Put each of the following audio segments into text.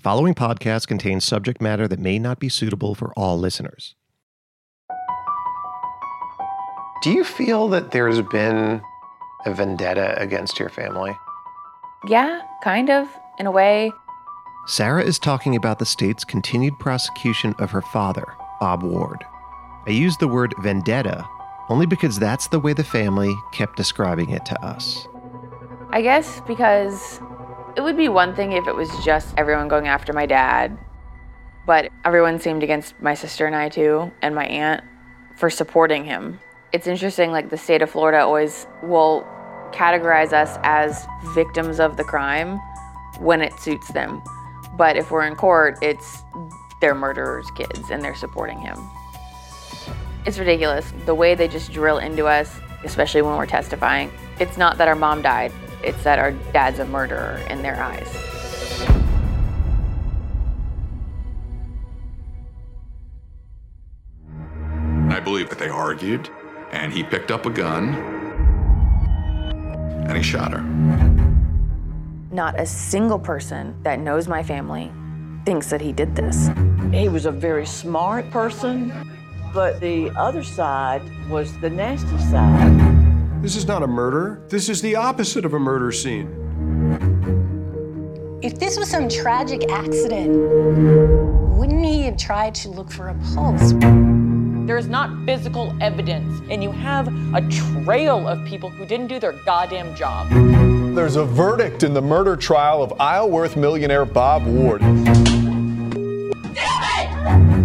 The following podcast contains subject matter that may not be suitable for all listeners. Do you feel that there's been a vendetta against your family? Yeah, kind of, in a way. Sarah is talking about the state's continued prosecution of her father, Bob Ward. I use the word vendetta only because that's the way the family kept describing it to us. I guess because it would be one thing if it was just everyone going after my dad, but everyone seemed against my sister and I too, and my aunt for supporting him. It's interesting, like the state of Florida always will categorize us as victims of the crime when it suits them. But if we're in court, it's their murderer's kids and they're supporting him. It's ridiculous. The way they just drill into us, especially when we're testifying, it's not that our mom died, it's that our dad's a murderer in their eyes. I believe that they argued, and he picked up a gun and he shot her. Not a single person that knows my family thinks that he did this. He was a very smart person, but the other side was the nasty side. This is not a murder. This is the opposite of a murder scene. If this was some tragic accident, wouldn't he have tried to look for a pulse? There is not physical evidence, and you have a trail of people who didn't do their goddamn job. There's a verdict in the murder trial of Isleworth millionaire Bob Ward.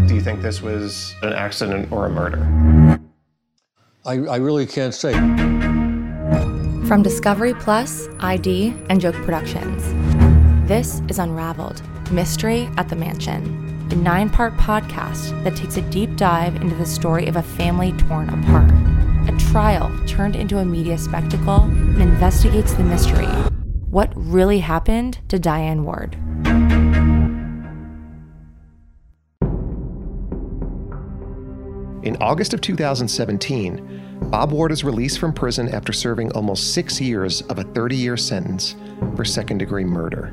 Do you think this was an accident or a murder? I, I really can't say. From Discovery Plus, ID, and Joke Productions, this is Unraveled Mystery at the Mansion a nine part podcast that takes a deep dive into the story of a family torn apart, a trial turned into a media spectacle, and investigates the mystery what really happened to Diane Ward. In August of 2017, Bob Ward is released from prison after serving almost six years of a 30 year sentence for second degree murder.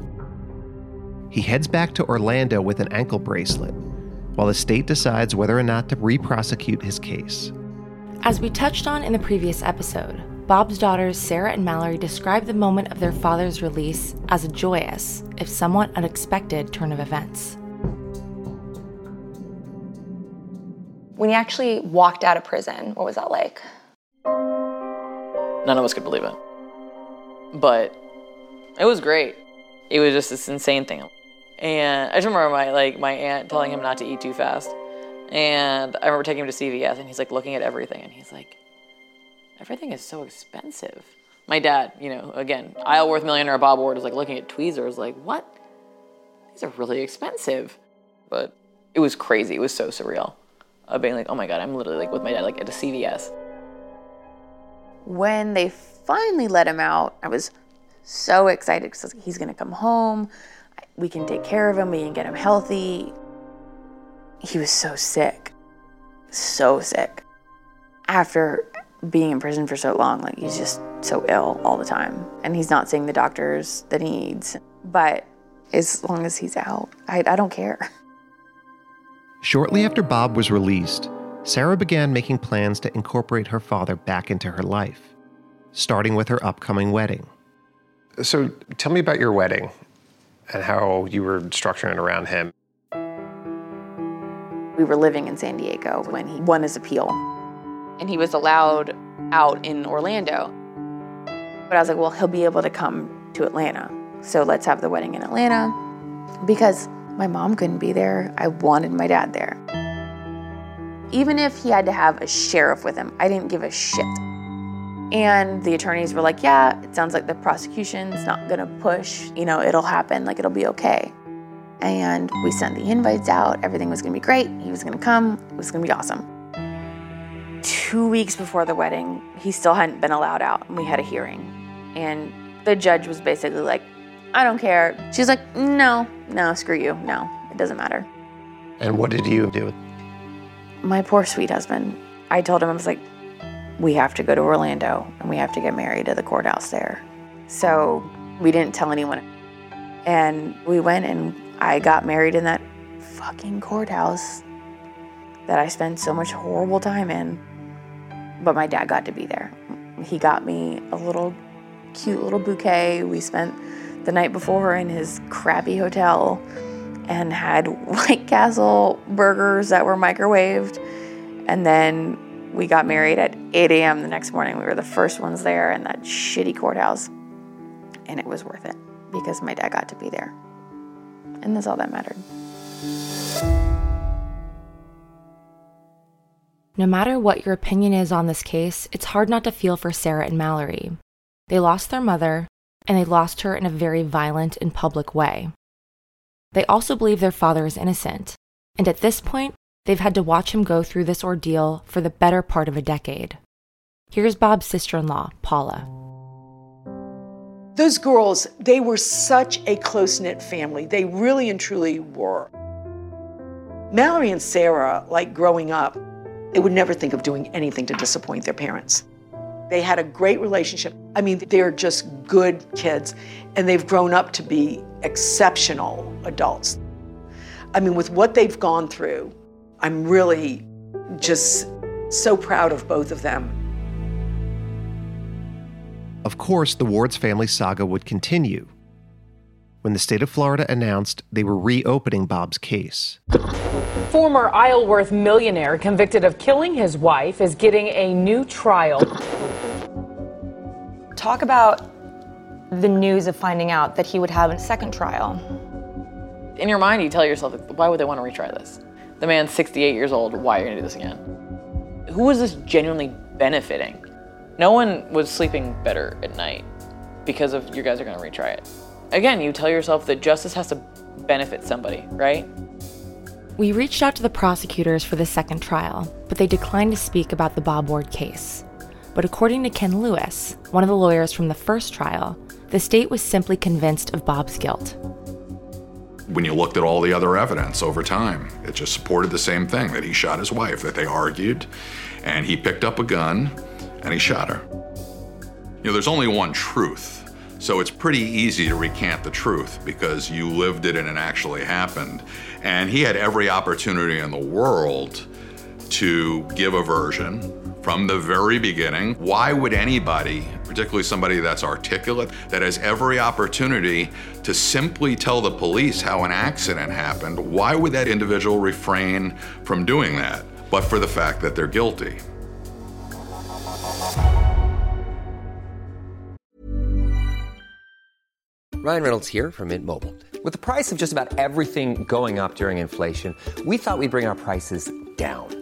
He heads back to Orlando with an ankle bracelet, while the state decides whether or not to re prosecute his case. As we touched on in the previous episode, Bob's daughters Sarah and Mallory describe the moment of their father's release as a joyous, if somewhat unexpected, turn of events. When he actually walked out of prison, what was that like? None of us could believe it. But it was great. It was just this insane thing. And I just remember my like my aunt telling him not to eat too fast. And I remember taking him to CVS and he's like looking at everything and he's like, everything is so expensive. My dad, you know, again, Isleworth millionaire Bob Ward is like looking at tweezers like, what? These are really expensive. But it was crazy. It was so surreal. Of being like, oh my God, I'm literally like with my dad like at a CVS. When they finally let him out, I was so excited because he's gonna come home we can take care of him, we can get him healthy. he was so sick, so sick. After being in prison for so long, like he's just so ill all the time, and he's not seeing the doctors that he needs. But as long as he's out, I, I don't care. Shortly after Bob was released, Sarah began making plans to incorporate her father back into her life, starting with her upcoming wedding. So tell me about your wedding and how you were structuring it around him. We were living in San Diego when he won his appeal, and he was allowed out in Orlando. But I was like, well, he'll be able to come to Atlanta. So let's have the wedding in Atlanta because my mom couldn't be there. I wanted my dad there. Even if he had to have a sheriff with him, I didn't give a shit. And the attorneys were like, yeah, it sounds like the prosecution's not gonna push, you know, it'll happen, like it'll be okay. And we sent the invites out, everything was gonna be great, he was gonna come, it was gonna be awesome. Two weeks before the wedding, he still hadn't been allowed out, and we had a hearing. And the judge was basically like, I don't care. She's like, no, no, screw you, no, it doesn't matter. And what did you do? My poor sweet husband. I told him, I was like, we have to go to Orlando and we have to get married at the courthouse there. So we didn't tell anyone. And we went and I got married in that fucking courthouse that I spent so much horrible time in. But my dad got to be there. He got me a little cute little bouquet. We spent the night before in his crappy hotel and had White Castle burgers that were microwaved. And then we got married at 8 a.m. the next morning. We were the first ones there in that shitty courthouse. And it was worth it because my dad got to be there. And that's all that mattered. No matter what your opinion is on this case, it's hard not to feel for Sarah and Mallory. They lost their mother, and they lost her in a very violent and public way. They also believe their father is innocent, and at this point, they've had to watch him go through this ordeal for the better part of a decade. Here's Bob's sister in law, Paula. Those girls, they were such a close knit family. They really and truly were. Mallory and Sarah, like growing up, they would never think of doing anything to disappoint their parents. They had a great relationship. I mean, they're just good kids, and they've grown up to be exceptional adults. I mean, with what they've gone through, I'm really just so proud of both of them. Of course, the Ward's family saga would continue. When the state of Florida announced they were reopening Bob's case. Former Isleworth millionaire convicted of killing his wife is getting a new trial. Talk about the news of finding out that he would have a second trial. In your mind, you tell yourself, why would they want to retry this? The man's 68 years old. Why are you going to do this again? Who was this genuinely benefiting? No one was sleeping better at night because of you guys are going to retry it. Again, you tell yourself that justice has to benefit somebody, right? We reached out to the prosecutors for the second trial, but they declined to speak about the Bob Ward case. But according to Ken Lewis, one of the lawyers from the first trial, the state was simply convinced of Bob's guilt. When you looked at all the other evidence over time, it just supported the same thing that he shot his wife, that they argued, and he picked up a gun and he shot her. You know, there's only one truth. So it's pretty easy to recant the truth because you lived it and it actually happened. And he had every opportunity in the world to give a version from the very beginning. Why would anybody, particularly somebody that's articulate, that has every opportunity to simply tell the police how an accident happened, why would that individual refrain from doing that? But for the fact that they're guilty. Ryan Reynolds here from Mint Mobile. With the price of just about everything going up during inflation, we thought we'd bring our prices down.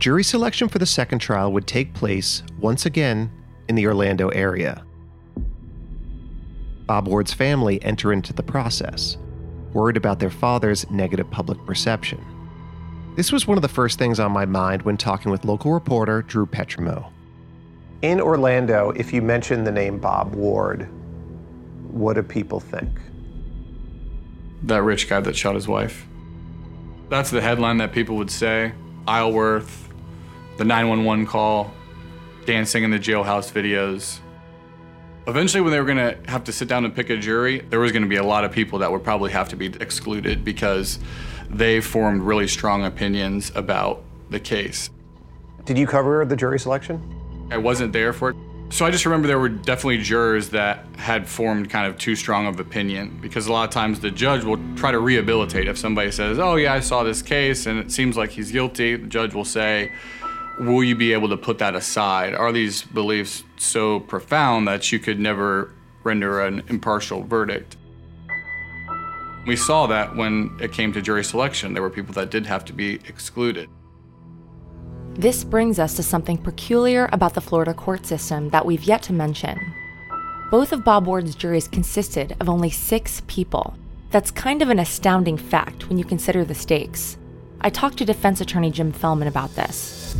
Jury selection for the second trial would take place once again in the Orlando area. Bob Ward's family enter into the process, worried about their father's negative public perception. This was one of the first things on my mind when talking with local reporter Drew Petrimo. In Orlando, if you mention the name Bob Ward, what do people think? That rich guy that shot his wife. That's the headline that people would say. Isleworth, the 911 call, dancing in the jailhouse videos. Eventually, when they were going to have to sit down and pick a jury, there was going to be a lot of people that would probably have to be excluded because they formed really strong opinions about the case. Did you cover the jury selection? I wasn't there for it. So I just remember there were definitely jurors that had formed kind of too strong of opinion because a lot of times the judge will try to rehabilitate. If somebody says, Oh, yeah, I saw this case and it seems like he's guilty, the judge will say, Will you be able to put that aside? Are these beliefs so profound that you could never render an impartial verdict? We saw that when it came to jury selection. There were people that did have to be excluded. This brings us to something peculiar about the Florida court system that we've yet to mention. Both of Bob Ward's juries consisted of only six people. That's kind of an astounding fact when you consider the stakes. I talked to defense attorney Jim Fellman about this.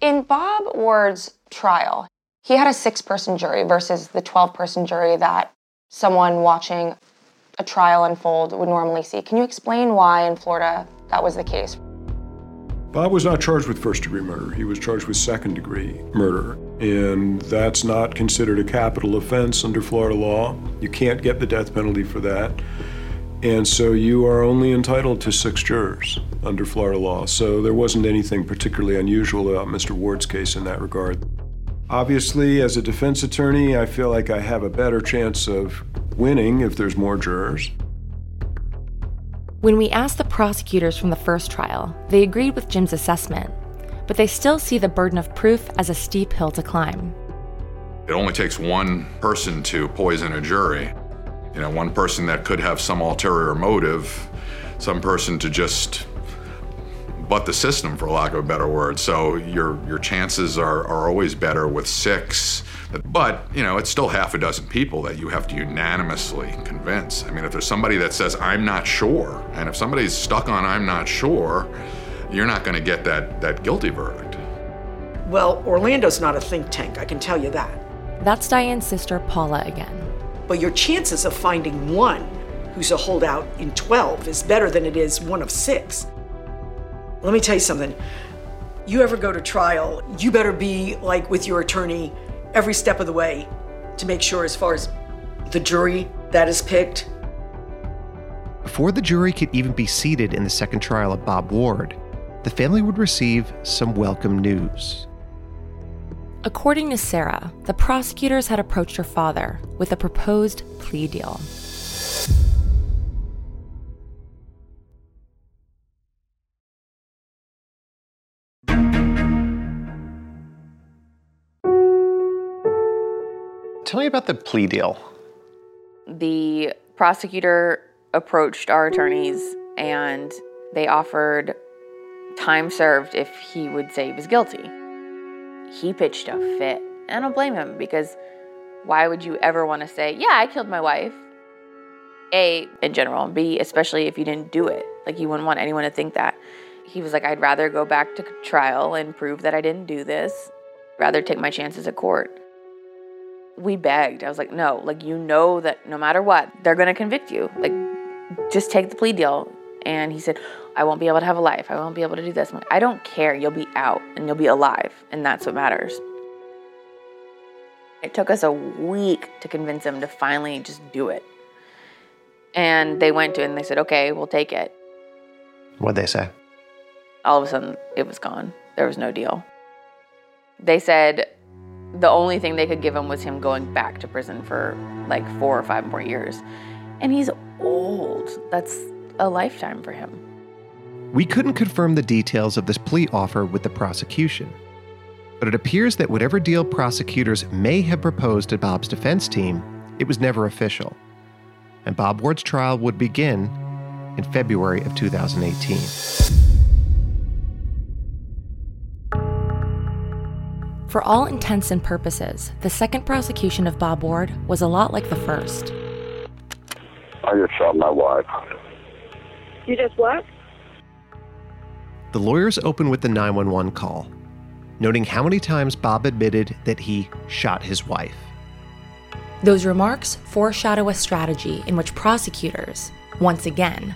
In Bob Ward's trial, he had a six person jury versus the 12 person jury that someone watching a trial unfold would normally see. Can you explain why in Florida that was the case? Bob was not charged with first degree murder. He was charged with second degree murder. And that's not considered a capital offense under Florida law. You can't get the death penalty for that. And so you are only entitled to six jurors under Florida law. So there wasn't anything particularly unusual about Mr. Ward's case in that regard. Obviously, as a defense attorney, I feel like I have a better chance of winning if there's more jurors. When we asked the prosecutors from the first trial, they agreed with Jim's assessment, but they still see the burden of proof as a steep hill to climb. It only takes one person to poison a jury. You know, one person that could have some ulterior motive, some person to just butt the system, for lack of a better word. So your your chances are, are always better with six. But, you know, it's still half a dozen people that you have to unanimously convince. I mean, if there's somebody that says, I'm not sure, and if somebody's stuck on I'm not sure, you're not going to get that, that guilty verdict. Well, Orlando's not a think tank, I can tell you that. That's Diane's sister, Paula, again. But your chances of finding one who's a holdout in 12 is better than it is one of six. Let me tell you something. You ever go to trial, you better be like with your attorney every step of the way to make sure, as far as the jury that is picked. Before the jury could even be seated in the second trial of Bob Ward, the family would receive some welcome news. According to Sarah, the prosecutors had approached her father with a proposed plea deal. Tell me about the plea deal. The prosecutor approached our attorneys and they offered time served if he would say he was guilty. He pitched a fit. I don't blame him because why would you ever want to say, Yeah, I killed my wife? A, in general, and B, especially if you didn't do it. Like, you wouldn't want anyone to think that. He was like, I'd rather go back to trial and prove that I didn't do this, rather take my chances at court. We begged. I was like, No, like, you know that no matter what, they're going to convict you. Like, just take the plea deal. And he said, I won't be able to have a life. I won't be able to do this. Like, I don't care. You'll be out and you'll be alive. And that's what matters. It took us a week to convince him to finally just do it. And they went to it and they said, okay, we'll take it. What'd they say? All of a sudden, it was gone. There was no deal. They said the only thing they could give him was him going back to prison for like four or five more years. And he's old. That's a lifetime for him. We couldn't confirm the details of this plea offer with the prosecution, but it appears that whatever deal prosecutors may have proposed to Bob's defense team, it was never official. And Bob Ward's trial would begin in February of 2018. For all intents and purposes, the second prosecution of Bob Ward was a lot like the first. I just shot my wife. You just what? The lawyers open with the 911 call, noting how many times Bob admitted that he shot his wife. Those remarks foreshadow a strategy in which prosecutors, once again,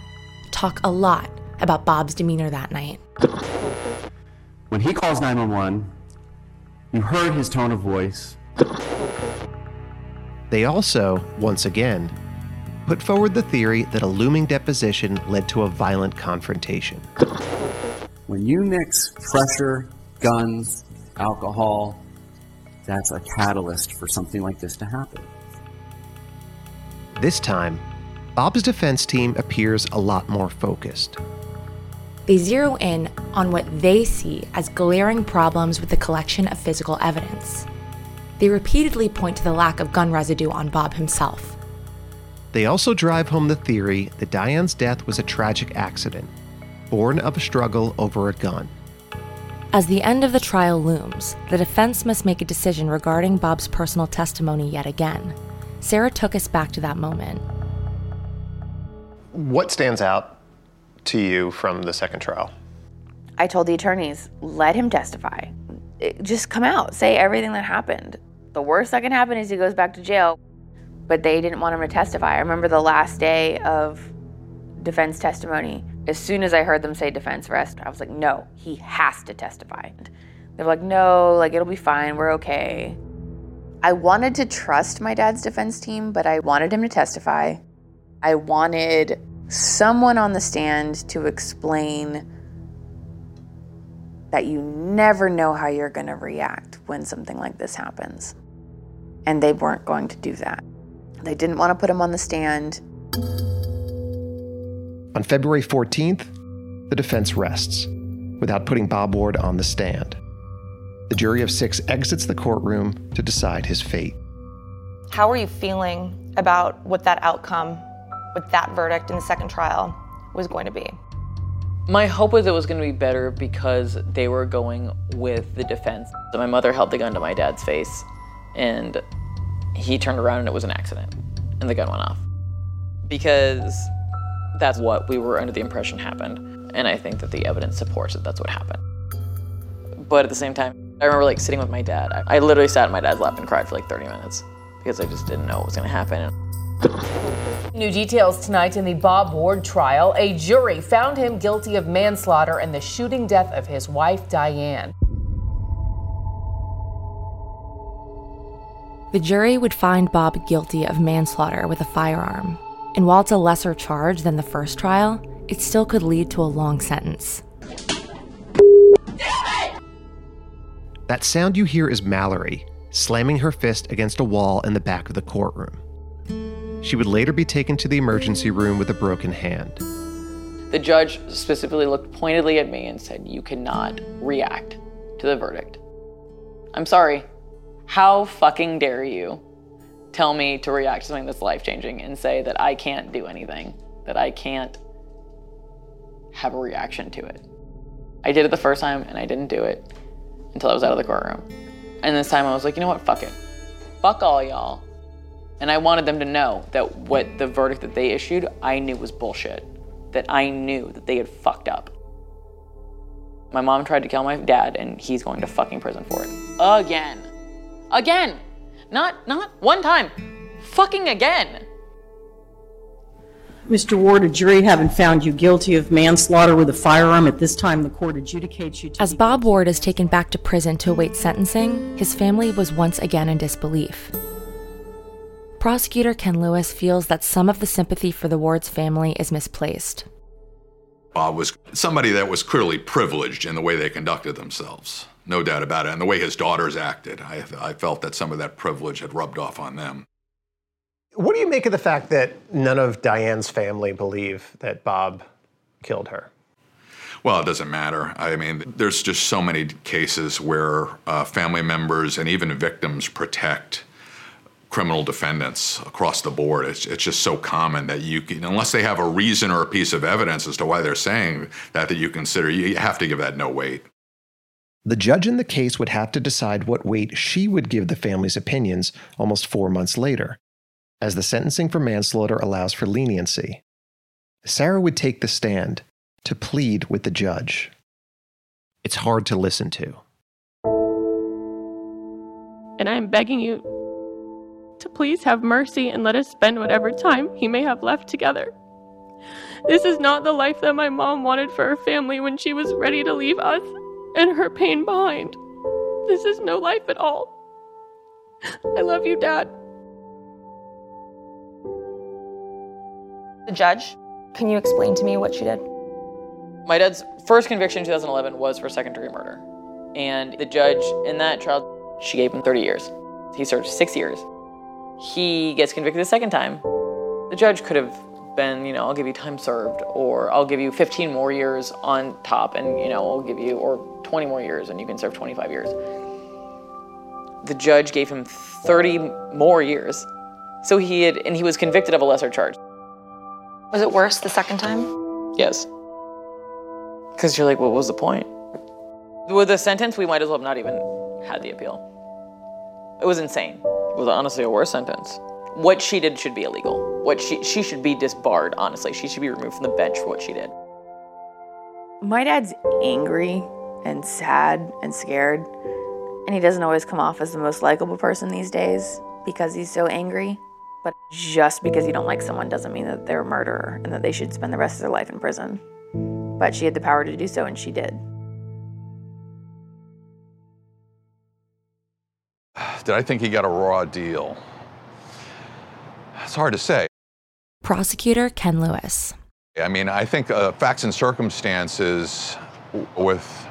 talk a lot about Bob's demeanor that night. When he calls 911, you heard his tone of voice. They also, once again, put forward the theory that a looming deposition led to a violent confrontation. When you mix pressure, guns, alcohol, that's a catalyst for something like this to happen. This time, Bob's defense team appears a lot more focused. They zero in on what they see as glaring problems with the collection of physical evidence. They repeatedly point to the lack of gun residue on Bob himself. They also drive home the theory that Diane's death was a tragic accident, born of a struggle over a gun. As the end of the trial looms, the defense must make a decision regarding Bob's personal testimony yet again. Sarah took us back to that moment. What stands out to you from the second trial? I told the attorneys, let him testify. It- just come out, say everything that happened. The worst that can happen is he goes back to jail. But they didn't want him to testify. I remember the last day of defense testimony. As soon as I heard them say defense rest, I was like, no, he has to testify. They were like, no, like it'll be fine, we're okay. I wanted to trust my dad's defense team, but I wanted him to testify. I wanted someone on the stand to explain that you never know how you're going to react when something like this happens. And they weren't going to do that. They didn't want to put him on the stand. On February 14th, the defense rests without putting Bob Ward on the stand. The jury of six exits the courtroom to decide his fate. How are you feeling about what that outcome with that verdict in the second trial was going to be? My hope was it was going to be better because they were going with the defense. So my mother held the gun to my dad's face, and he turned around and it was an accident, and the gun went off. Because that's what we were under the impression happened, and I think that the evidence supports that that's what happened. But at the same time, I remember like sitting with my dad. I, I literally sat in my dad's lap and cried for like 30 minutes because I just didn't know what was going to happen. New details tonight in the Bob Ward trial. A jury found him guilty of manslaughter and the shooting death of his wife, Diane. The jury would find Bob guilty of manslaughter with a firearm. And while it's a lesser charge than the first trial, it still could lead to a long sentence. That sound you hear is Mallory slamming her fist against a wall in the back of the courtroom. She would later be taken to the emergency room with a broken hand. The judge specifically looked pointedly at me and said, You cannot react to the verdict. I'm sorry. How fucking dare you tell me to react to something that's life changing and say that I can't do anything, that I can't have a reaction to it? I did it the first time and I didn't do it until I was out of the courtroom. And this time I was like, you know what? Fuck it. Fuck all y'all. And I wanted them to know that what the verdict that they issued, I knew was bullshit. That I knew that they had fucked up. My mom tried to kill my dad, and he's going to fucking prison for it. Again. Again. Not not one time. Fucking again. Mr. Ward, a jury having found you guilty of manslaughter with a firearm, at this time the court adjudicates you to. As Bob Ward is taken back to prison to await sentencing, his family was once again in disbelief. Prosecutor Ken Lewis feels that some of the sympathy for the Ward's family is misplaced. Bob was somebody that was clearly privileged in the way they conducted themselves. No doubt about it. And the way his daughters acted, I, I felt that some of that privilege had rubbed off on them. What do you make of the fact that none of Diane's family believe that Bob killed her? Well, it doesn't matter. I mean, there's just so many cases where uh, family members and even victims protect criminal defendants across the board. It's, it's just so common that you can, unless they have a reason or a piece of evidence as to why they're saying that, that you consider, you have to give that no weight. The judge in the case would have to decide what weight she would give the family's opinions almost four months later as the sentencing for manslaughter allows for leniency. Sarah would take the stand to plead with the judge. It's hard to listen to. And I am begging you to please have mercy and let us spend whatever time he may have left together. This is not the life that my mom wanted for her family when she was ready to leave us and her pain behind. This is no life at all. I love you, Dad. The judge, can you explain to me what she did? My dad's first conviction in 2011 was for second degree murder. And the judge in that trial, she gave him 30 years. He served six years. He gets convicted the second time. The judge could have been, you know, I'll give you time served, or I'll give you 15 more years on top, and, you know, I'll give you, or 20 more years, and you can serve 25 years. The judge gave him 30 more years. So he had, and he was convicted of a lesser charge. Was it worse the second time? Yes. Because you're like, what was the point? With the sentence, we might as well have not even had the appeal. It was insane. Was honestly a worse sentence. What she did should be illegal. What she she should be disbarred, honestly. She should be removed from the bench for what she did. My dad's angry and sad and scared, and he doesn't always come off as the most likable person these days because he's so angry. But just because you don't like someone doesn't mean that they're a murderer and that they should spend the rest of their life in prison. But she had the power to do so, and she did. Did I think he got a raw deal? It's hard to say. Prosecutor Ken Lewis. I mean, I think uh, facts and circumstances with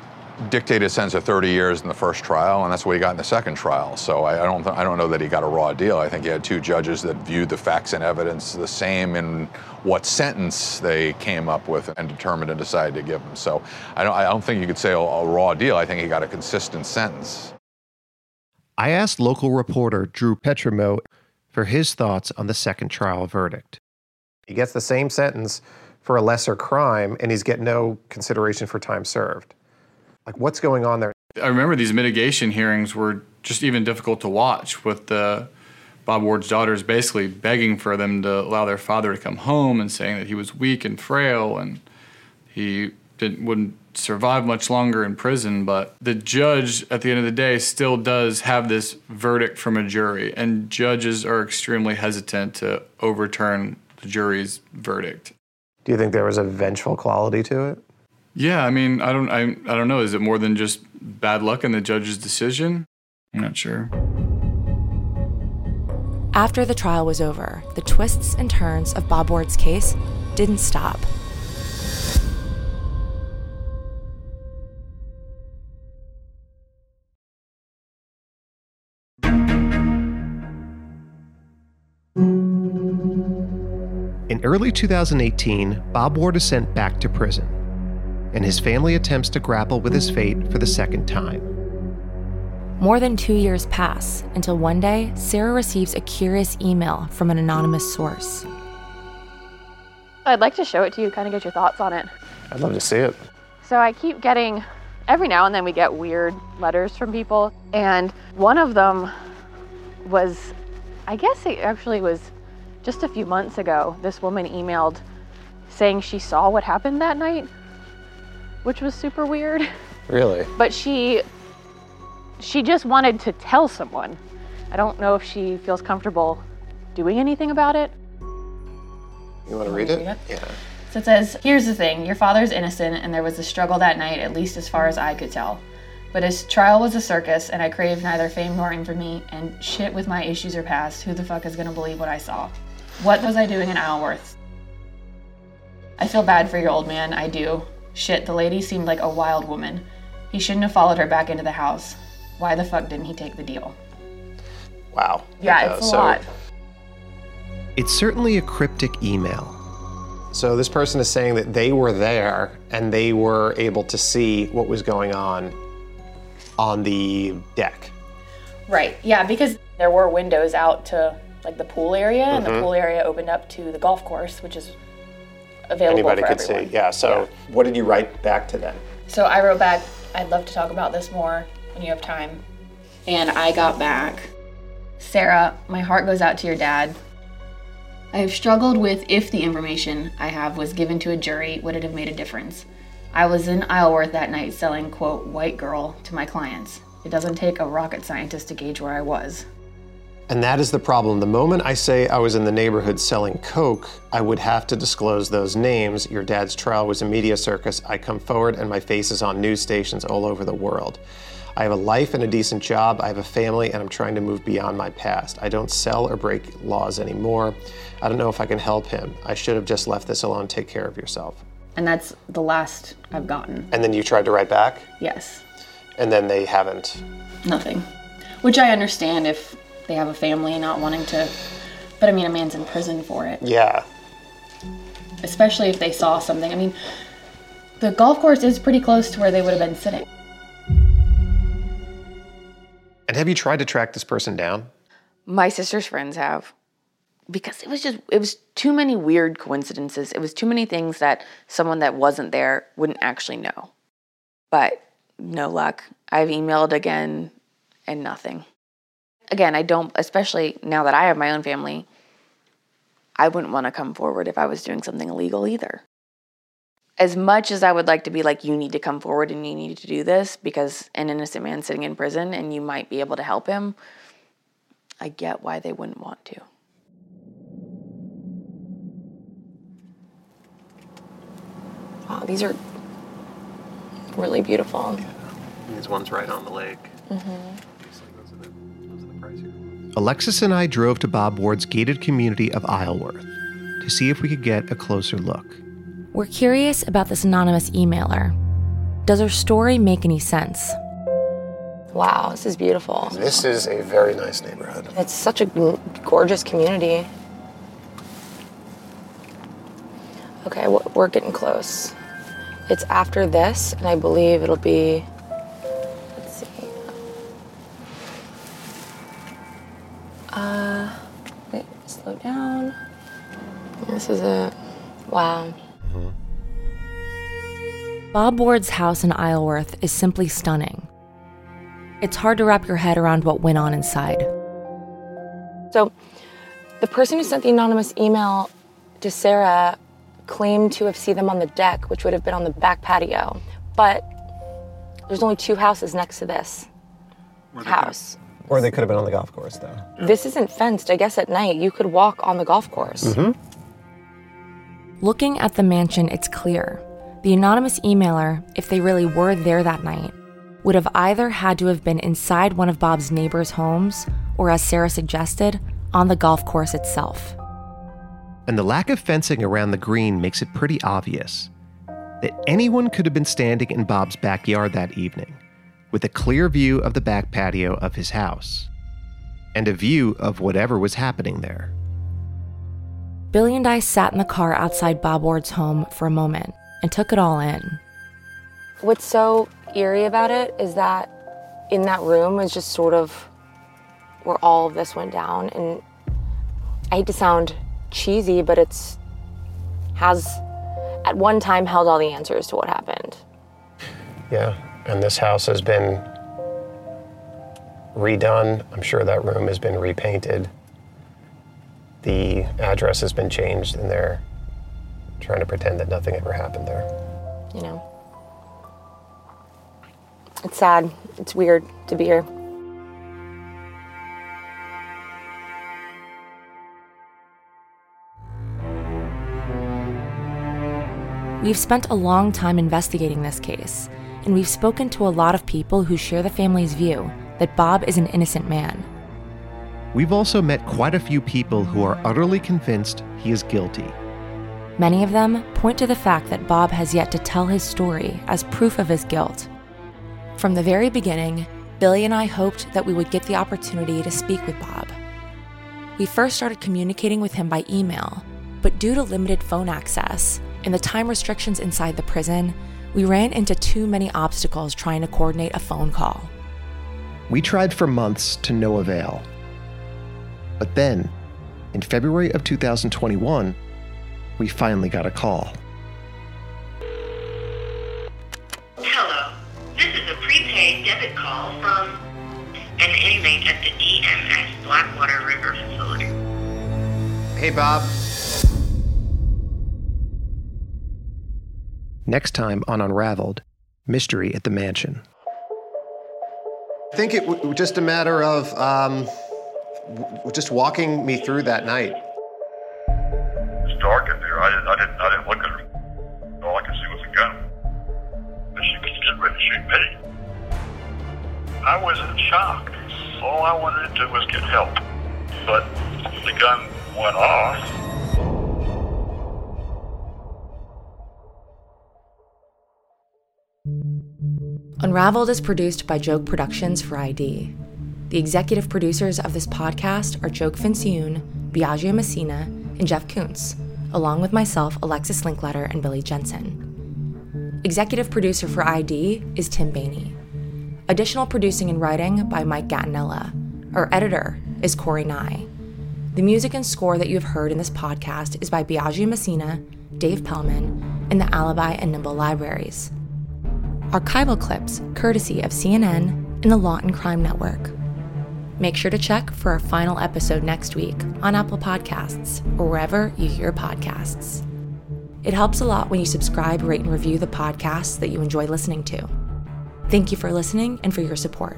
dictated a sentence of 30 years in the first trial, and that's what he got in the second trial. So I, I don't, th- I don't know that he got a raw deal. I think he had two judges that viewed the facts and evidence the same in what sentence they came up with and determined and decided to give him. So I don't, I don't think you could say a, a raw deal. I think he got a consistent sentence. I asked local reporter Drew Petrimo for his thoughts on the second trial verdict. He gets the same sentence for a lesser crime, and he's getting no consideration for time served. Like, what's going on there? I remember these mitigation hearings were just even difficult to watch with the Bob Ward's daughters basically begging for them to allow their father to come home and saying that he was weak and frail and he didn't wouldn't survive much longer in prison. But the judge, at the end of the day, still does have this verdict from a jury, and judges are extremely hesitant to overturn the jury's verdict. Do you think there was a vengeful quality to it? Yeah, I mean, I don't, I, I don't know. Is it more than just bad luck in the judge's decision? I'm not sure. After the trial was over, the twists and turns of Bob Ward's case didn't stop. In early 2018, Bob Ward is sent back to prison, and his family attempts to grapple with his fate for the second time. More than two years pass until one day, Sarah receives a curious email from an anonymous source. I'd like to show it to you, kind of get your thoughts on it. I'd love to see it. So I keep getting, every now and then we get weird letters from people, and one of them was, I guess it actually was just a few months ago. This woman emailed saying she saw what happened that night, which was super weird. Really? But she she just wanted to tell someone. I don't know if she feels comfortable doing anything about it. You want to read it? read it? Yeah. So it says, Here's the thing your father's innocent, and there was a struggle that night, at least as far as I could tell. But his trial was a circus, and I craved neither fame nor infamy, and shit with my issues are past. Who the fuck is gonna believe what I saw? What was I doing in Isleworth? I feel bad for your old man, I do. Shit, the lady seemed like a wild woman. He shouldn't have followed her back into the house. Why the fuck didn't he take the deal? Wow. Yeah, Uh, it's a so- lot. It's certainly a cryptic email. So this person is saying that they were there and they were able to see what was going on on the deck. Right. Yeah, because there were windows out to like the pool area, and the Mhm. pool area opened up to the golf course, which is available Anybody for could everyone. see. Yeah. So what did you write back to them? So I wrote back, I'd love to talk about this more when you have time. And I got back, Sarah, my heart goes out to your dad. I have struggled with if the information I have was given to a jury, would it have made a difference? I was in Isleworth that night selling, quote, white girl to my clients. It doesn't take a rocket scientist to gauge where I was. And that is the problem. The moment I say I was in the neighborhood selling coke, I would have to disclose those names. Your dad's trial was a media circus. I come forward and my face is on news stations all over the world. I have a life and a decent job. I have a family and I'm trying to move beyond my past. I don't sell or break laws anymore. I don't know if I can help him. I should have just left this alone. Take care of yourself. And that's the last I've gotten. And then you tried to write back, Yes, and then they haven't. nothing. Which I understand if they have a family not wanting to. But I mean, a man's in prison for it. Yeah. Especially if they saw something. I mean, the golf course is pretty close to where they would have been sitting. And have you tried to track this person down? My sister's friends have. Because it was just, it was too many weird coincidences. It was too many things that someone that wasn't there wouldn't actually know. But no luck. I've emailed again and nothing. Again, I don't, especially now that I have my own family, I wouldn't want to come forward if I was doing something illegal either. As much as I would like to be like, you need to come forward and you need to do this because an innocent man's sitting in prison and you might be able to help him, I get why they wouldn't want to. Wow, these are really beautiful. These ones right on the lake. Mm-hmm. Alexis and I drove to Bob Ward's gated community of Isleworth to see if we could get a closer look. We're curious about this anonymous emailer. Does her story make any sense? Wow, this is beautiful. This is a very nice neighborhood. It's such a g- gorgeous community. Okay, we're getting close. It's after this, and I believe it'll be. Slow down. This is it. Wow. Mm-hmm. Bob Ward's house in Isleworth is simply stunning. It's hard to wrap your head around what went on inside. So, the person who sent the anonymous email to Sarah claimed to have seen them on the deck, which would have been on the back patio. But there's only two houses next to this house. Or they could have been on the golf course, though. This isn't fenced. I guess at night you could walk on the golf course. Mm-hmm. Looking at the mansion, it's clear. The anonymous emailer, if they really were there that night, would have either had to have been inside one of Bob's neighbors' homes or, as Sarah suggested, on the golf course itself. And the lack of fencing around the green makes it pretty obvious that anyone could have been standing in Bob's backyard that evening with a clear view of the back patio of his house and a view of whatever was happening there. Billy and I sat in the car outside Bob Ward's home for a moment and took it all in. What's so eerie about it is that in that room is just sort of where all of this went down. And I hate to sound cheesy, but it's has at one time held all the answers to what happened. Yeah, and this house has been redone. I'm sure that room has been repainted. The address has been changed, and they're trying to pretend that nothing ever happened there. You know, it's sad. It's weird to be here. We've spent a long time investigating this case, and we've spoken to a lot of people who share the family's view that Bob is an innocent man. We've also met quite a few people who are utterly convinced he is guilty. Many of them point to the fact that Bob has yet to tell his story as proof of his guilt. From the very beginning, Billy and I hoped that we would get the opportunity to speak with Bob. We first started communicating with him by email, but due to limited phone access and the time restrictions inside the prison, we ran into too many obstacles trying to coordinate a phone call. We tried for months to no avail. But then, in February of 2021, we finally got a call. Hello. This is a prepaid debit call from an inmate at the EMS Blackwater River facility. Hey, Bob. Next time on Unraveled Mystery at the Mansion. I think it was just a matter of um, w- just walking me through that night. It's dark in there. I didn't, I didn't, I didn't look at her. All I could see was a gun. And she was getting ready to shoot me. I was in shock. All I wanted to do was get help. But the gun went off. Unraveled is produced by Joke Productions for ID. The executive producers of this podcast are Joke Fincioen, Biagio Messina, and Jeff Kuntz, along with myself, Alexis Linkletter, and Billy Jensen. Executive producer for ID is Tim Bainey. Additional producing and writing by Mike Gattinella. Our editor is Corey Nye. The music and score that you have heard in this podcast is by Biagio Messina, Dave Pellman, and the Alibi and Nimble Libraries archival clips courtesy of CNN and the Law and Crime Network. Make sure to check for our final episode next week on Apple Podcasts or wherever you hear podcasts. It helps a lot when you subscribe, rate, and review the podcasts that you enjoy listening to. Thank you for listening and for your support.